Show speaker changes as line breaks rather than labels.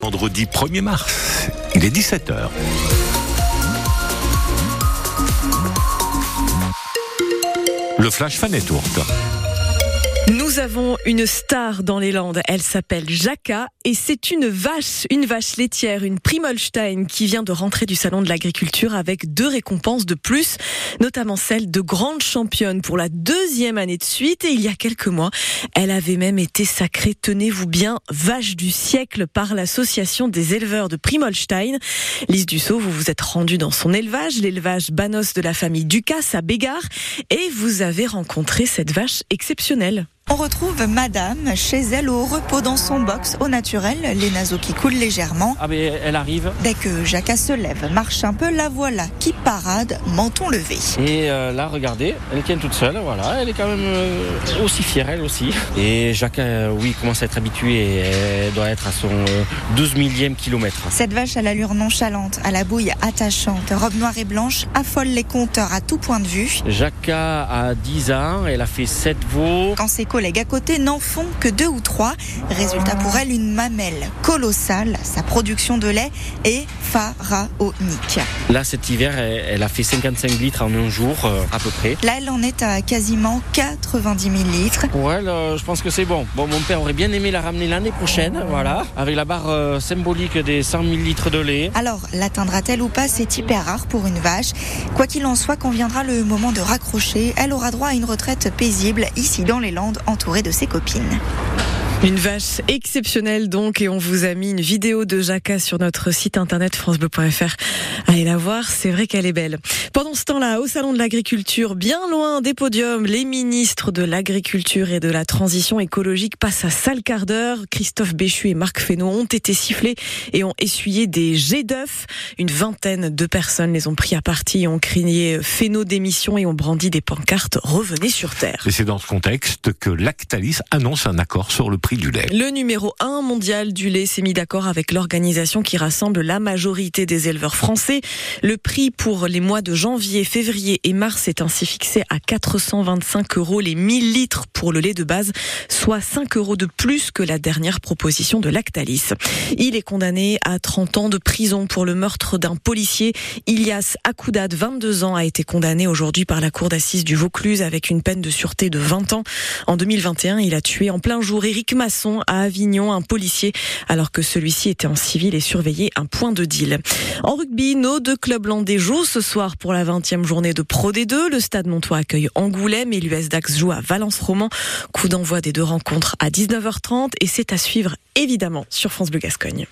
Vendredi 1er mars, il est 17h. Le Flash Fan Tour.
Nous avons une star dans les Landes. Elle s'appelle Jacka et c'est une vache, une vache laitière, une Primolstein qui vient de rentrer du salon de l'agriculture avec deux récompenses de plus, notamment celle de grande championne pour la deuxième année de suite. Et il y a quelques mois, elle avait même été sacrée, tenez-vous bien, vache du siècle par l'association des éleveurs de Primolstein. Lise Dussault, vous vous êtes rendue dans son élevage, l'élevage Banos de la famille Ducasse à Bégard, et vous avez rencontré cette vache exceptionnelle.
On retrouve Madame chez elle au repos dans son box au naturel, les naseaux qui coulent légèrement.
Ah mais elle arrive.
Dès que Jacques se lève, marche un peu, la voilà qui parade, menton levé.
Et euh, là, regardez, elle tient toute seule, voilà, elle est quand même euh, aussi fière elle aussi. Et Jacques, euh, oui, commence à être habitué, elle doit être à son 12 millième kilomètre.
Cette vache à l'allure nonchalante, à la bouille attachante, robe noire et blanche, affole les compteurs à tout point de vue.
Jacques a 10 ans, elle a fait 7 veaux.
Quand ses collègues à côté n'en font que deux ou trois. Résultat pour elle, une mamelle colossale. Sa production de lait est pharaonique.
Là, cet hiver, elle a fait 55 litres en un jour, euh, à peu près.
Là, elle en est à quasiment 90 000 litres.
Pour elle, euh, je pense que c'est bon. Bon, mon père aurait bien aimé la ramener l'année prochaine, voilà, avec la barre euh, symbolique des 100 000 litres de lait.
Alors, l'atteindra-t-elle ou pas? C'est hyper rare pour une vache. Quoi qu'il en soit, quand viendra le moment de raccrocher, elle aura droit à une retraite paisible ici dans les Landes entourée de ses copines.
Une vache exceptionnelle donc et on vous a mis une vidéo de Jacques sur notre site internet francebleu.fr. Allez la voir, c'est vrai qu'elle est belle. Pendant ce temps-là, au salon de l'agriculture, bien loin des podiums, les ministres de l'agriculture et de la transition écologique passent à sale quart d'heure. Christophe Béchu et Marc Fesneau ont été sifflés et ont essuyé des jets d'œufs. Une vingtaine de personnes les ont pris à partie, ont crié Fesneau démission et ont brandi des pancartes Revenez sur Terre.
Et c'est dans ce contexte que Lactalis annonce un accord sur le
Le numéro 1 mondial du lait s'est mis d'accord avec l'organisation qui rassemble la majorité des éleveurs français. Le prix pour les mois de janvier, février et mars est ainsi fixé à 425 euros les 1000 litres pour le lait de base, soit 5 euros de plus que la dernière proposition de Lactalis. Il est condamné à 30 ans de prison pour le meurtre d'un policier. Ilias Akoudad, 22 ans, a été condamné aujourd'hui par la cour d'assises du Vaucluse avec une peine de sûreté de 20 ans. En 2021, il a tué en plein jour Éric Masson à Avignon, un policier, alors que celui-ci était en civil et surveillait un point de deal. En rugby, nos deux clubs landais jouent ce soir pour la 20e journée de Pro D2. Le Stade Montois accueille Angoulême et l'US Dax joue à Valence-Roman. Coup d'envoi des deux rencontres à 19h30 et c'est à suivre évidemment sur France Bleu Gascogne.